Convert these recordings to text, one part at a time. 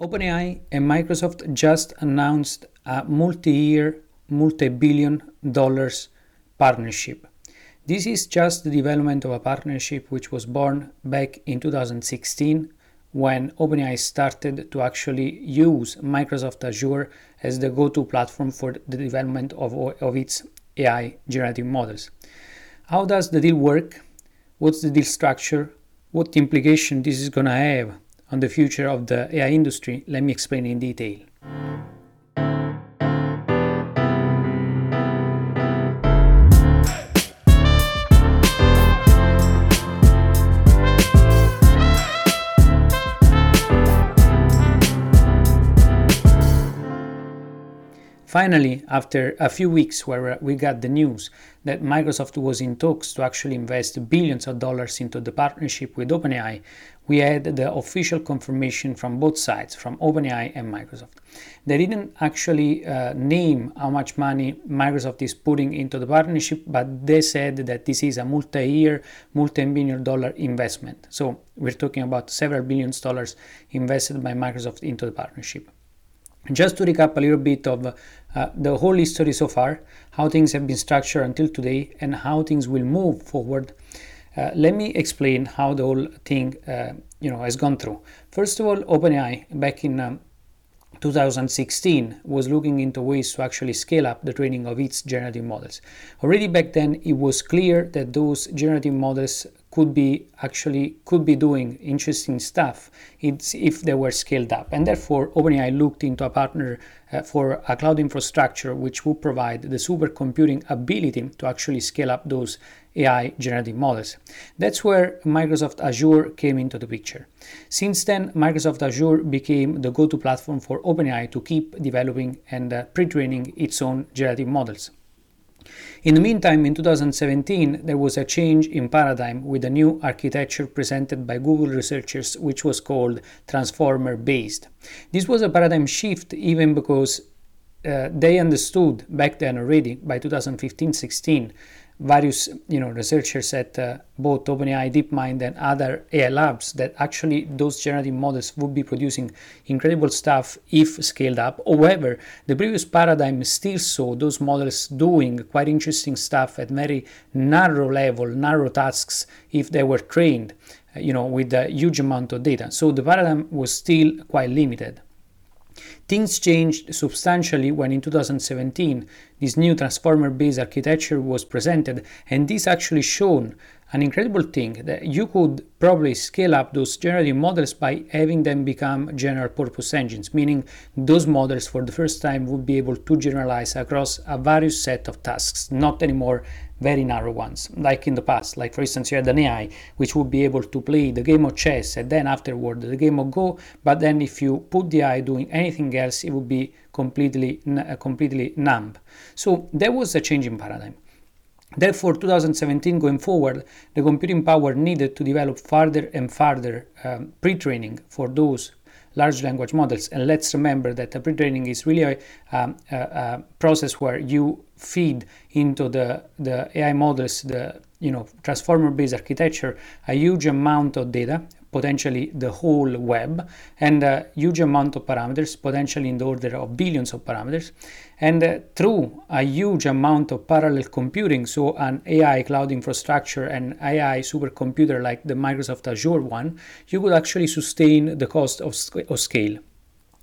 OpenAI and Microsoft just announced a multi year, multi billion dollars partnership. This is just the development of a partnership which was born back in 2016 when OpenAI started to actually use Microsoft Azure as the go to platform for the development of, of its AI generative models. How does the deal work? What's the deal structure? What implication this is going to have on the future of the AI industry, let me explain in detail. Finally, after a few weeks where we got the news that Microsoft was in talks to actually invest billions of dollars into the partnership with OpenAI, we had the official confirmation from both sides, from OpenAI and Microsoft. They didn't actually uh, name how much money Microsoft is putting into the partnership, but they said that this is a multi year, multi billion dollar investment. So we're talking about several billions of dollars invested by Microsoft into the partnership. Just to recap a little bit of uh, the whole history so far, how things have been structured until today, and how things will move forward. Uh, let me explain how the whole thing, uh, you know, has gone through. First of all, OpenAI back in um, 2016 was looking into ways to actually scale up the training of its generative models. Already back then, it was clear that those generative models could be actually could be doing interesting stuff it's if they were scaled up. And therefore openai looked into a partner uh, for a cloud infrastructure which would provide the supercomputing ability to actually scale up those ai generative models. That's where microsoft azure came into the picture. Since then microsoft azure became the go-to platform for openai to keep developing and uh, pre-training its own generative models in the meantime, in 2017, there was a change in paradigm with a new architecture presented by Google researchers, which was called transformer based. This was a paradigm shift even because uh, they understood back then already by 2015 16 various you know researchers at uh, both OpenAI, DeepMind, and other AI labs that actually those generative models would be producing incredible stuff if scaled up. However, the previous paradigm still saw those models doing quite interesting stuff at very narrow level, narrow tasks if they were trained, uh, you know, with a huge amount of data. So the paradigm was still quite limited. Things changed substantially when in 2017 this new transformer based architecture was presented, and this actually shown an incredible thing that you could probably scale up those generative models by having them become general purpose engines, meaning those models for the first time would be able to generalize across a various set of tasks, not anymore very narrow ones, like in the past. Like for instance, you had an AI which would be able to play the game of chess and then afterward the game of Go. But then if you put the AI doing anything else, it would be completely uh, completely numb. So there was a change in paradigm. Therefore, 2017 going forward, the computing power needed to develop further and further um, pre-training for those large language models. And let's remember that the pre-training is really a, um, a, a, process where you feed into the, the AI models the you know transformer-based architecture a huge amount of data potentially the whole web, and a huge amount of parameters, potentially in the order of billions of parameters. And uh, through a huge amount of parallel computing, so an AI cloud infrastructure and AI supercomputer like the Microsoft Azure one, you could actually sustain the cost of, of scale.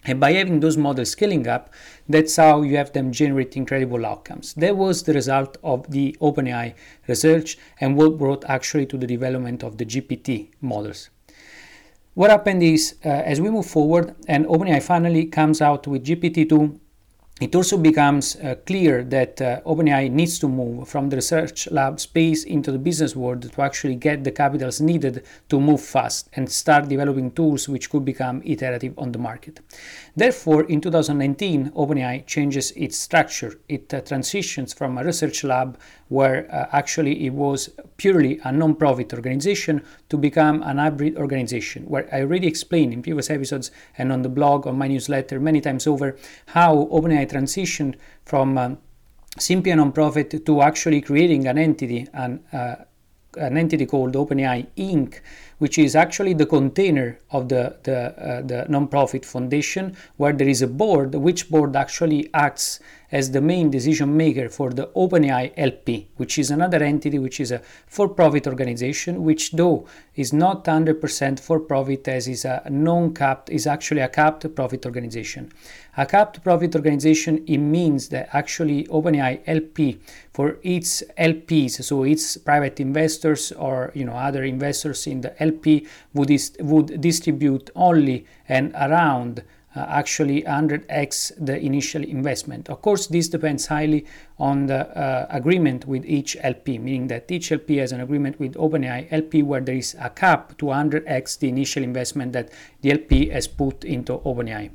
And by having those models scaling up, that's how you have them generate incredible outcomes. That was the result of the OpenAI research and what brought actually to the development of the GPT models. What happened is, uh, as we move forward and OpenAI finally comes out with GPT-2 it also becomes uh, clear that uh, OpenAI needs to move from the research lab space into the business world to actually get the capitals needed to move fast and start developing tools which could become iterative on the market. Therefore, in 2019, OpenAI changes its structure. It uh, transitions from a research lab where uh, actually it was purely a non-profit organization to become an hybrid organization, where I already explained in previous episodes and on the blog, on my newsletter many times over, how OpenAI transitioned from um, simply a non-profit to actually creating an entity, an, uh, an entity called OpenAI Inc., which is actually the container of the, the, uh, the non-profit foundation, where there is a board, which board actually acts as the main decision maker for the OpenAI LP, which is another entity which is a for profit organization, which though is not 100% for profit as is a non capped, is actually a capped profit organization. A capped profit organization, it means that actually OpenAI LP for its LPs, so its private investors or you know other investors in the LP would, is, would distribute only and around actually 100x the initial investment. Of course, this depends highly on the uh, agreement with each LP, meaning that each LP has an agreement with OpenAI LP where there is a cap to 100x the initial investment that the LP has put into OpenAI.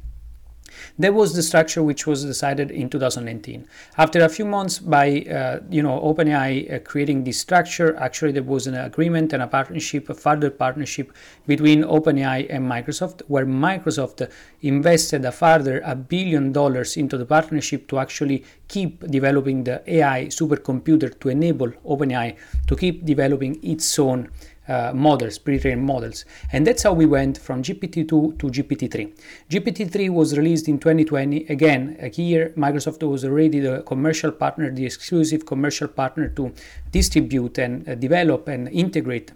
That was the structure which was decided in 2019. After a few months by uh, you know OpenAI uh, creating this structure, actually there was an agreement and a partnership, a further partnership between OpenAI and Microsoft, where Microsoft invested a further a billion dollars into the partnership to actually keep developing the AI supercomputer to enable OpenAI to keep developing its own uh, models, pre-trained models. And that's how we went from GPT-2 to GPT-3. GPT-3 was released in 2020. Again, here Microsoft was already the commercial partner, the exclusive commercial partner to distribute and uh, develop and integrate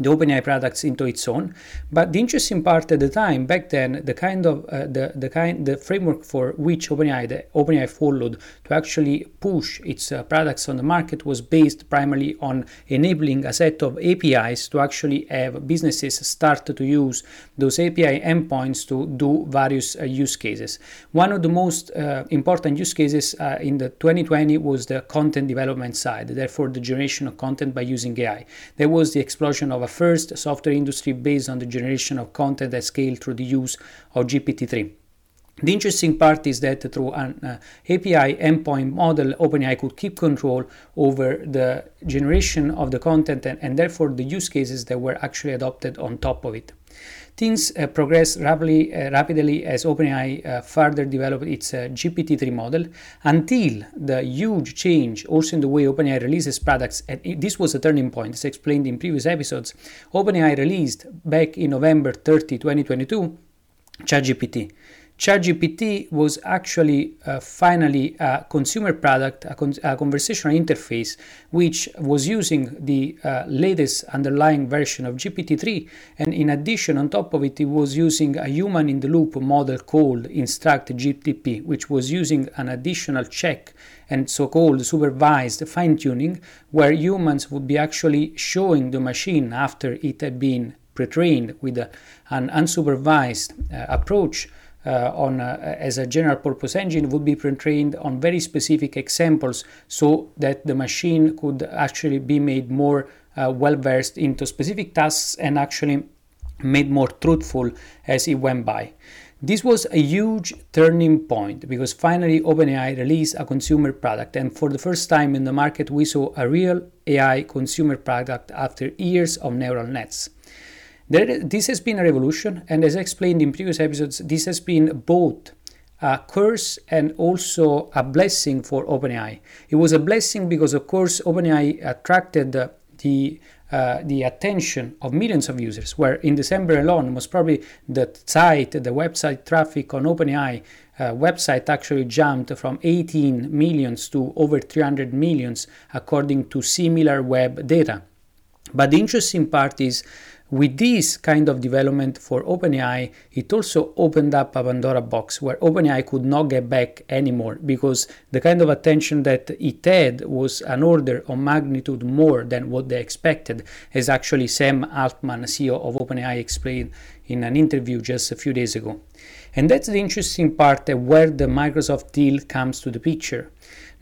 the OpenAI products into its own. But the interesting part at the time, back then, the kind of uh, the the kind the framework for which OpenAI the OpenAI followed to actually push its uh, products on the market was based primarily on enabling a set of APIs to actually have businesses start to use those API endpoints to do various uh, use cases. One of the most uh, important use cases uh, in the 2020 was the content development side, therefore the generation of content by using AI. There was the explosion of a first software industry based on the generation of content at scale through the use of GPT-3. The interesting part is that through an uh, API endpoint model, OpenAI could keep control over the generation of the content and, and therefore the use cases that were actually adopted on top of it. Things uh, progressed rapidly, uh, rapidly as OpenAI uh, further developed its uh, GPT-3 model until the huge change also in the way OpenAI releases products. And it, this was a turning point, as explained in previous episodes. OpenAI released back in November 30, 2022, ChatGPT. ChatGPT was actually uh, finally a consumer product, a, con- a, conversational interface, which was using the uh, latest underlying version of GPT-3, and in addition, on top of it, it was using a human-in-the-loop model called InstructGPT, which was using an additional check and so-called supervised fine-tuning, where humans would be actually showing the machine after it had been pre-trained with a, an unsupervised uh, approach uh, on uh, as a general purpose engine would be pre-trained on very specific examples so that the machine could actually be made more uh, well versed into specific tasks and actually made more truthful as it went by. This was a huge turning point because finally OpenAI released a consumer product, and for the first time in the market, we saw a real AI consumer product after years of neural nets. There, this has been a revolution, and as I explained in previous episodes, this has been both a curse and also a blessing for OpenAI. It was a blessing because, of course, OpenAI attracted the uh, the attention of millions of users. Where in December alone, most probably the site, the website traffic on OpenAI uh, website actually jumped from 18 millions to over 300 millions, according to Similarweb data. But the interesting part is with this kind of development for OpenAI, it also opened up a Pandora box where OpenAI could not get back anymore because the kind of attention that it had was an order of magnitude more than what they expected, as actually Sam Altman, CEO of OpenAI, explained in an interview just a few days ago. And that's the interesting part where the Microsoft deal comes to the picture.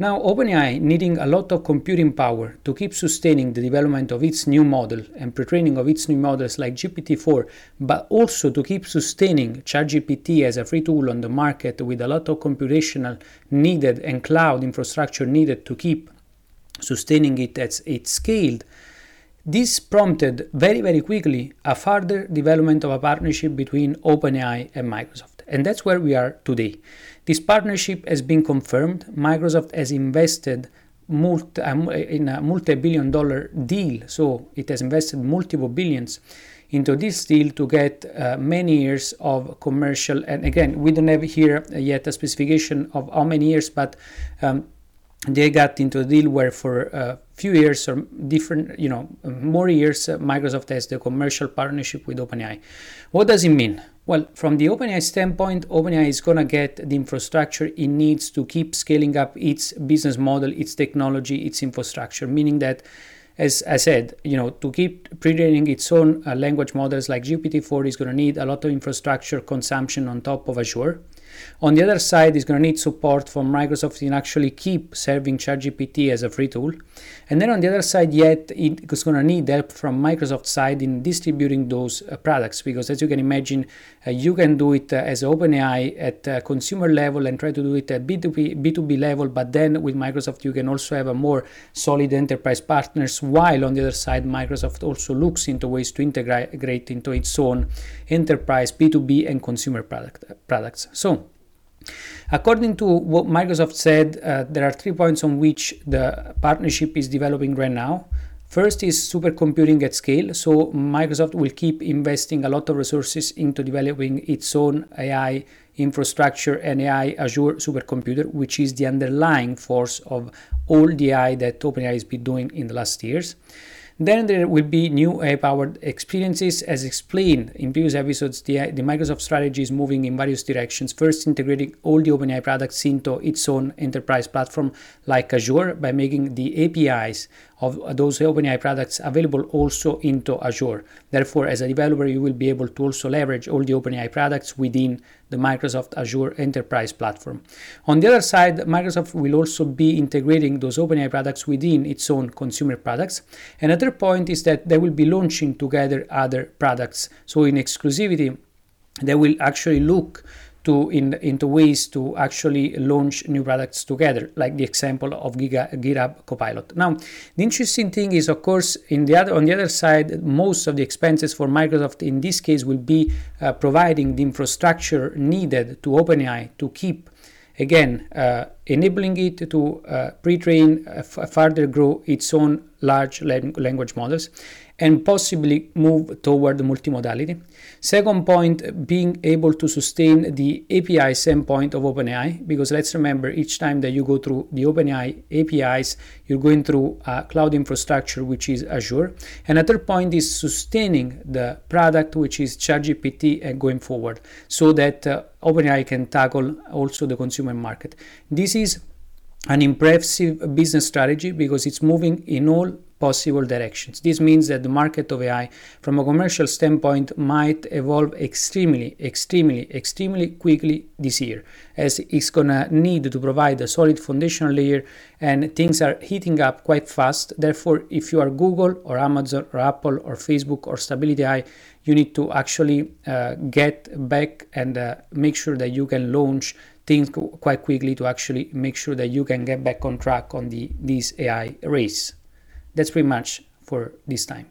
Now, OpenAI needing a lot of computing power to keep sustaining the development of its new model and pre-training of its new models like GPT-4, but also to keep sustaining ChatGPT as a free tool on the market with a lot of computational needed and cloud infrastructure needed to keep sustaining it as it scaled, this prompted very, very quickly a further development of a partnership between OpenAI and Microsoft. And that's where we are today. This partnership has been confirmed. Microsoft has invested multi, in a multi billion dollar deal, so it has invested multiple billions into this deal to get uh, many years of commercial. And again, we don't have here yet a specification of how many years, but um, they got into a deal where for a few years or different, you know, more years, uh, Microsoft has the commercial partnership with OpenAI. What does it mean? Well, from the OpenAI standpoint, OpenAI is going to get the infrastructure it needs to keep scaling up its business model, its technology, its infrastructure, meaning that as I said, you know, to keep pre-training its own uh, language models like GPT-4 is going to need a lot of infrastructure consumption on top of Azure. On the other side, it's going to need support from Microsoft in actually keep serving ChatGPT as a free tool. And then on the other side, yet it's going to need help from Microsoft side in distributing those uh, products because as you can imagine, uh, you can do it uh, as OpenAI at a consumer level and try to do it at B2B, B2B level, but then with Microsoft, you can also have a more solid enterprise partners, while on the other side, Microsoft also looks into ways to integrate into its own enterprise B2B and consumer product, products. So According to what Microsoft said, uh, there are three points on which the partnership is developing right now. First is supercomputing at scale. So Microsoft will keep investing a lot of resources into developing its own AI infrastructure and AI Azure supercomputer, which is the underlying force of all the AI that OpenAI has been doing in the last years. Then there will be new AI-powered experiences. As explained in previous episodes, the, the Microsoft strategy is moving in various directions. First, integrating all the OpenAI products into its own enterprise platform like Azure by making the APIs of uh, those OpenAI products available also into Azure. Therefore, as a developer, you will be able to also leverage all the OpenAI products within the Microsoft Azure Enterprise platform. On the other side, Microsoft will also be integrating those OpenAI products within its own consumer products. Another point is that they will be launching together other products. So in exclusivity, they will actually look to in, into ways to actually launch new products together, like the example of Giga, GitHub Copilot. Now, the interesting thing is, of course, in the other on the other side, most of the expenses for Microsoft in this case will be uh, providing the infrastructure needed to OpenAI to keep again uh, enabling it to uh, pre-train uh, f- further grow its own large language models and possibly move toward multimodality. Second point, being able to sustain the API standpoint of OpenAI, because let's remember each time that you go through the OpenAI APIs, you're going through a cloud infrastructure, which is Azure. And another point is sustaining the product, which is ChatGPT, and going forward, so that uh, OpenAI can tackle also the consumer market. This is an impressive business strategy because it's moving in all possible directions. This means that the market of AI, from a commercial standpoint, might evolve extremely, extremely, extremely quickly this year, as it's gonna need to provide a solid foundational layer, and things are heating up quite fast. Therefore, if you are Google or Amazon or Apple or Facebook or Stability AI, you need to actually uh, get back and uh, make sure that you can launch things quite quickly to actually make sure that you can get back on track on the this AI race that's pretty much for this time.